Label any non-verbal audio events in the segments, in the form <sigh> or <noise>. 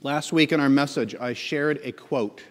Last week in our message, I shared a quote.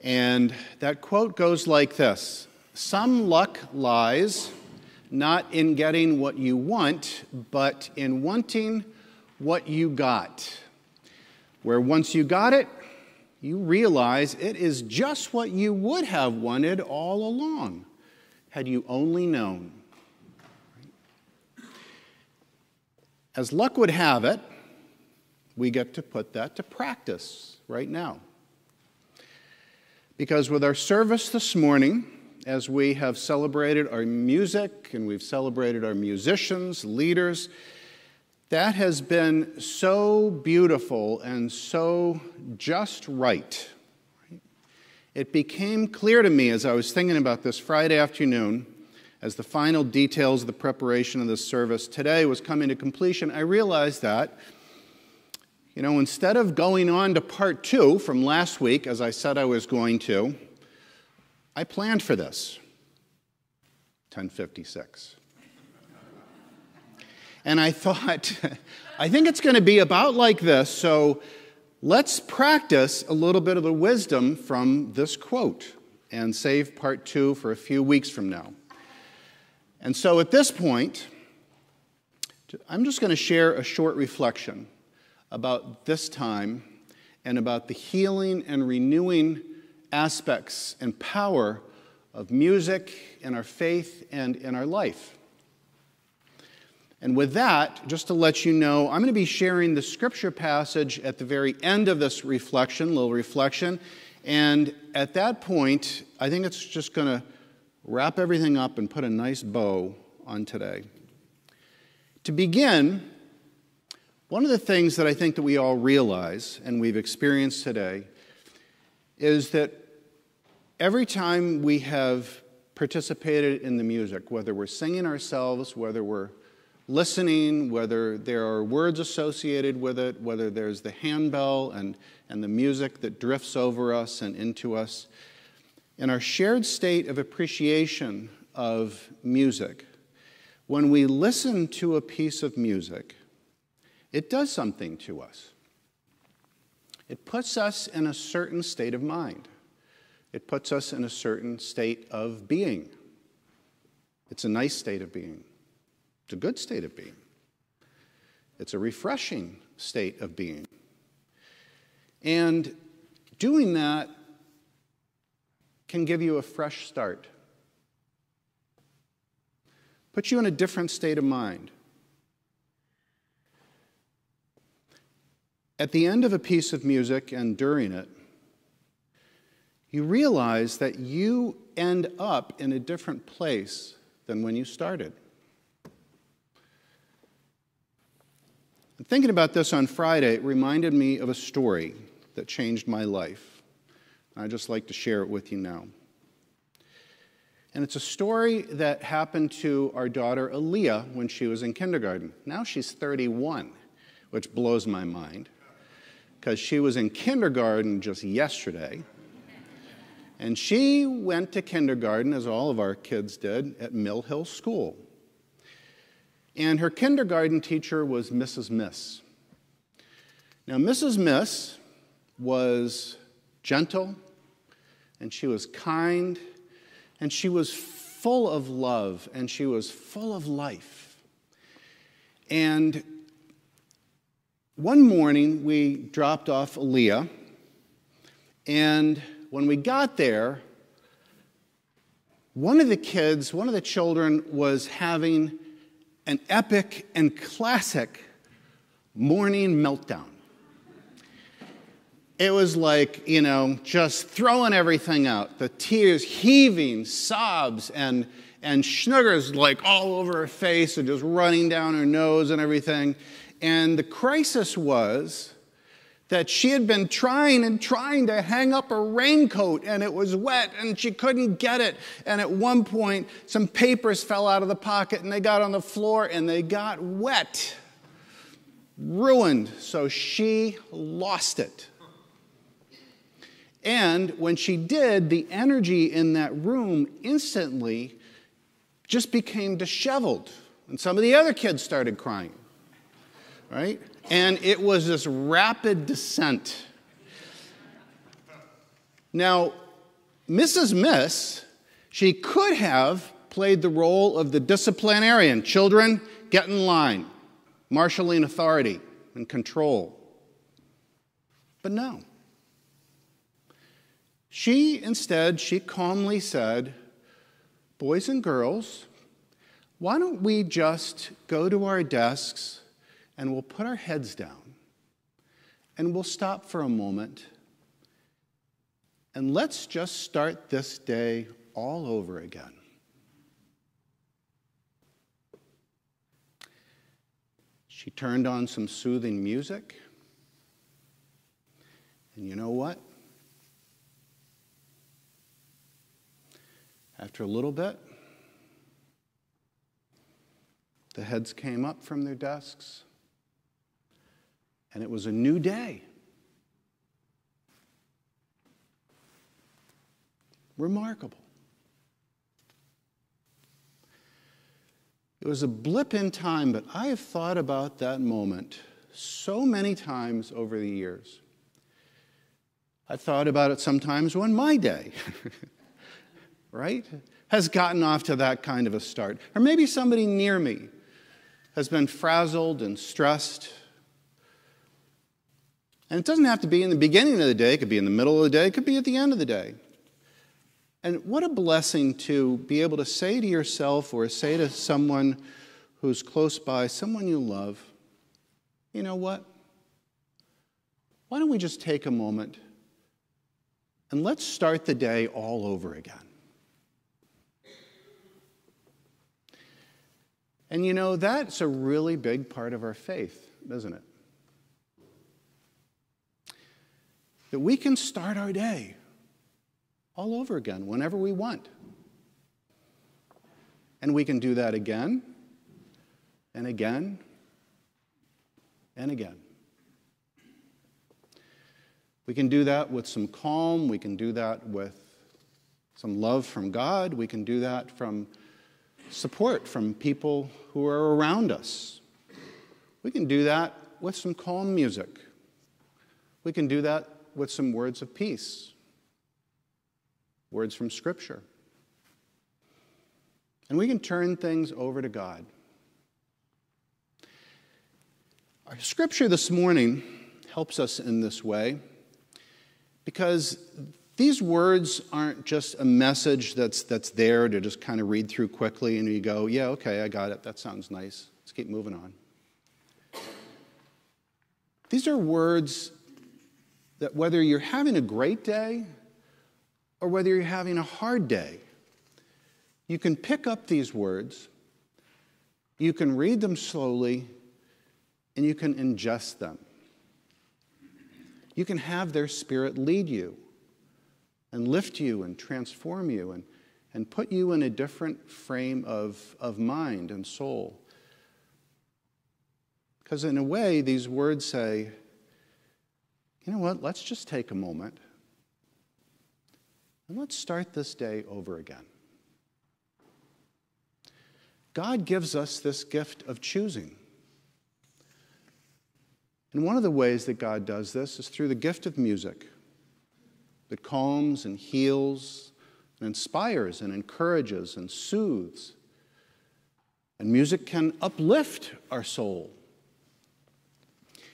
And that quote goes like this Some luck lies not in getting what you want, but in wanting what you got. Where once you got it, you realize it is just what you would have wanted all along, had you only known. As luck would have it, we get to put that to practice right now. Because with our service this morning, as we have celebrated our music and we've celebrated our musicians, leaders, that has been so beautiful and so just right. It became clear to me as I was thinking about this Friday afternoon, as the final details of the preparation of this service today was coming to completion, I realized that you know, instead of going on to part two from last week, as I said I was going to, I planned for this 1056. And I thought, <laughs> I think it's going to be about like this, so let's practice a little bit of the wisdom from this quote and save part two for a few weeks from now. And so at this point, I'm just going to share a short reflection about this time and about the healing and renewing aspects and power of music in our faith and in our life. And with that, just to let you know, I'm going to be sharing the scripture passage at the very end of this reflection, little reflection. And at that point, I think it's just going to wrap everything up and put a nice bow on today. To begin, one of the things that I think that we all realize and we've experienced today is that every time we have participated in the music, whether we're singing ourselves, whether we're listening, whether there are words associated with it, whether there's the handbell and, and the music that drifts over us and into us, in our shared state of appreciation of music, when we listen to a piece of music, it does something to us. It puts us in a certain state of mind. It puts us in a certain state of being. It's a nice state of being. It's a good state of being. It's a refreshing state of being. And doing that can give you a fresh start, put you in a different state of mind. At the end of a piece of music and during it, you realize that you end up in a different place than when you started. Thinking about this on Friday, it reminded me of a story that changed my life. I'd just like to share it with you now. And it's a story that happened to our daughter Aaliyah when she was in kindergarten. Now she's 31, which blows my mind because she was in kindergarten just yesterday. And she went to kindergarten, as all of our kids did, at Mill Hill School. And her kindergarten teacher was Mrs. Miss. Now, Mrs. Miss was gentle, and she was kind, and she was full of love, and she was full of life. And one morning we dropped off Aaliyah, and when we got there, one of the kids, one of the children, was having an epic and classic morning meltdown. It was like, you know, just throwing everything out. The tears heaving, sobs, and, and snuggers like all over her face and just running down her nose and everything. And the crisis was that she had been trying and trying to hang up a raincoat and it was wet and she couldn't get it. And at one point, some papers fell out of the pocket and they got on the floor and they got wet, ruined. So she lost it. And when she did, the energy in that room instantly just became disheveled. And some of the other kids started crying. Right? And it was this rapid descent. Now, Mrs. Miss, she could have played the role of the disciplinarian. Children, get in line, marshaling authority and control. But no. She instead, she calmly said, Boys and girls, why don't we just go to our desks and we'll put our heads down and we'll stop for a moment and let's just start this day all over again. She turned on some soothing music. And you know what? After a little bit, the heads came up from their desks, and it was a new day. Remarkable. It was a blip in time, but I have thought about that moment so many times over the years. I've thought about it sometimes when my day, <laughs> right, has gotten off to that kind of a start. Or maybe somebody near me has been frazzled and stressed. And it doesn't have to be in the beginning of the day, it could be in the middle of the day, it could be at the end of the day. And what a blessing to be able to say to yourself or say to someone who's close by, someone you love, you know what? Why don't we just take a moment and let's start the day all over again? And you know, that's a really big part of our faith, isn't it? That we can start our day all over again whenever we want. And we can do that again and again and again. We can do that with some calm. We can do that with some love from God. We can do that from support from people who are around us. We can do that with some calm music. We can do that with some words of peace words from Scripture. And we can turn things over to God. Our scripture this morning helps us in this way because these words aren't just a message that's, that's there to just kind of read through quickly and you go, yeah, okay, I got it. That sounds nice. Let's keep moving on. These are words that whether you're having a great day or whether you're having a hard day, you can pick up these words, you can read them slowly, and you can ingest them. You can have their spirit lead you and lift you and transform you and, and put you in a different frame of, of mind and soul. Because, in a way, these words say, you know what, let's just take a moment and let's start this day over again. God gives us this gift of choosing. And one of the ways that God does this is through the gift of music that calms and heals and inspires and encourages and soothes. And music can uplift our soul.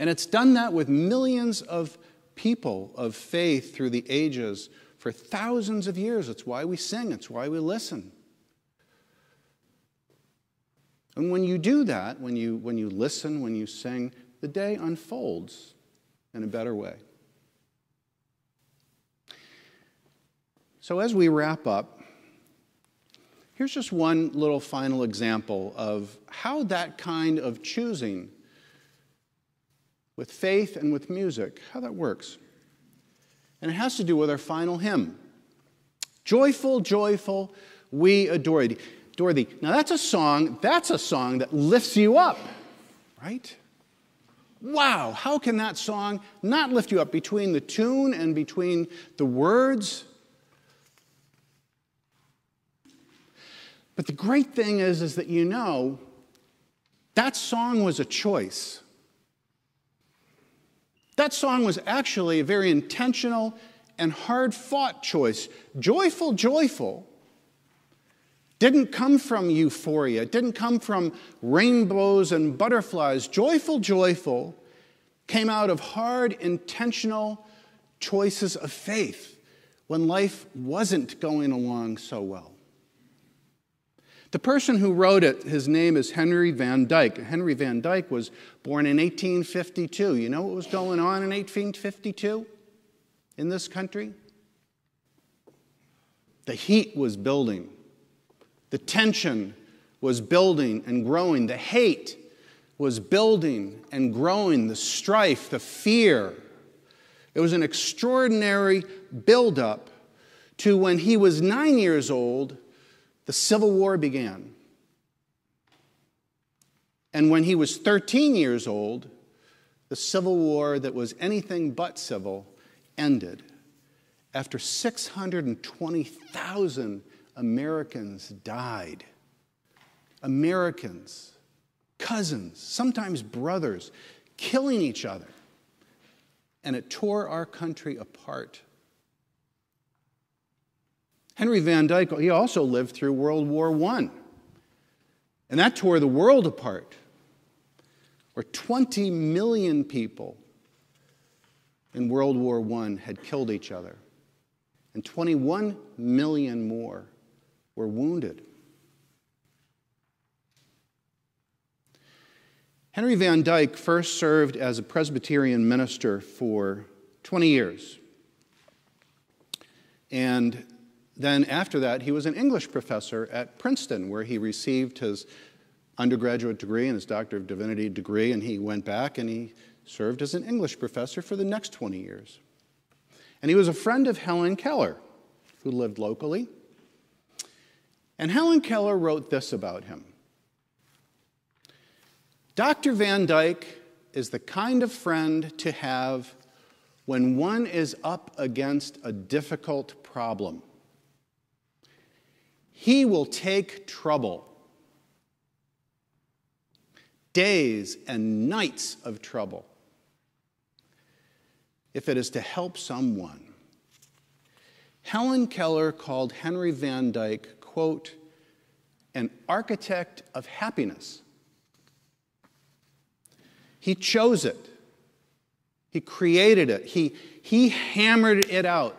And it's done that with millions of people of faith through the ages for thousands of years. It's why we sing, it's why we listen. And when you do that, when you, when you listen, when you sing, the day unfolds in a better way. So, as we wrap up, here's just one little final example of how that kind of choosing with faith and with music, how that works. And it has to do with our final hymn Joyful, joyful, we adore thee. Adore thee. Now, that's a song, that's a song that lifts you up, right? Wow, how can that song not lift you up between the tune and between the words? But the great thing is, is that you know that song was a choice. That song was actually a very intentional and hard fought choice. Joyful, joyful didn't come from euphoria, it didn't come from rainbows and butterflies. Joyful, joyful came out of hard, intentional choices of faith when life wasn't going along so well. The person who wrote it, his name is Henry Van Dyke. Henry Van Dyke was born in 1852. You know what was going on in 1852 in this country? The heat was building, the tension was building and growing, the hate was building and growing, the strife, the fear. It was an extraordinary buildup to when he was nine years old the Civil War began. And when he was 13 years old, the Civil War that was anything but civil ended after 620,000 Americans died. Americans, cousins, sometimes brothers, killing each other. And it tore our country apart. Henry Van Dyke, he also lived through World War I. And that tore the world apart, where 20 million people in World War I had killed each other, and 21 million more were wounded. Henry Van Dyke first served as a Presbyterian minister for 20 years. And then, after that, he was an English professor at Princeton, where he received his undergraduate degree and his Doctor of Divinity degree, and he went back and he served as an English professor for the next 20 years. And he was a friend of Helen Keller, who lived locally. And Helen Keller wrote this about him Dr. Van Dyke is the kind of friend to have when one is up against a difficult problem. He will take trouble. Days and nights of trouble. If it is to help someone. Helen Keller called Henry Van Dyke, quote, an architect of happiness. He chose it. He created it. He, he hammered it out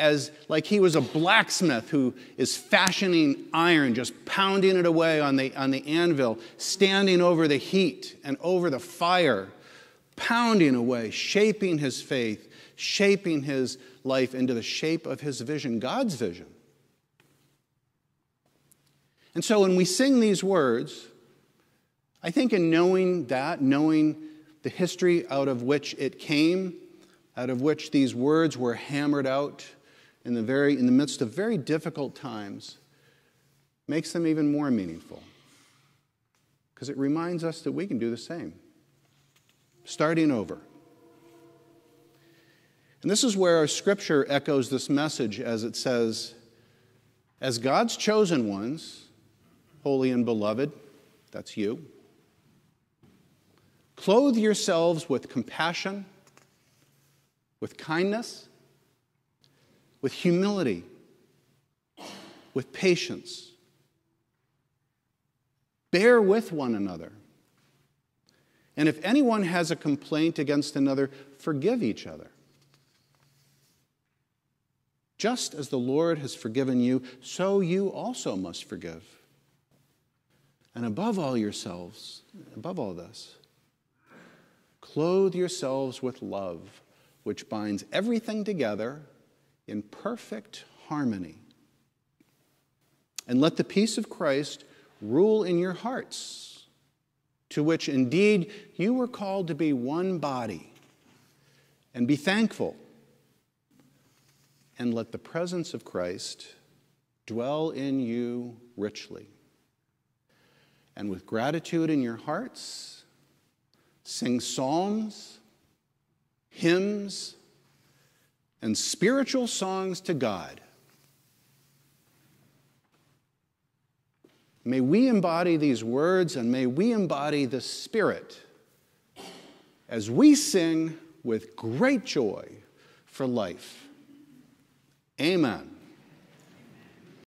as like he was a blacksmith who is fashioning iron, just pounding it away on the, on the anvil, standing over the heat and over the fire, pounding away, shaping his faith, shaping his life into the shape of his vision, God's vision. And so when we sing these words, I think in knowing that, knowing the history out of which it came, out of which these words were hammered out, in the, very, in the midst of very difficult times makes them even more meaningful. Because it reminds us that we can do the same, starting over. And this is where our scripture echoes this message as it says, As God's chosen ones, holy and beloved, that's you, clothe yourselves with compassion, with kindness with humility, with patience. Bear with one another. And if anyone has a complaint against another, forgive each other. Just as the Lord has forgiven you, so you also must forgive. And above all yourselves, above all this, clothe yourselves with love, which binds everything together in perfect harmony. And let the peace of Christ rule in your hearts, to which indeed you were called to be one body. And be thankful. And let the presence of Christ dwell in you richly. And with gratitude in your hearts, sing psalms, hymns, and spiritual songs to God. May we embody these words and may we embody the Spirit as we sing with great joy for life. Amen.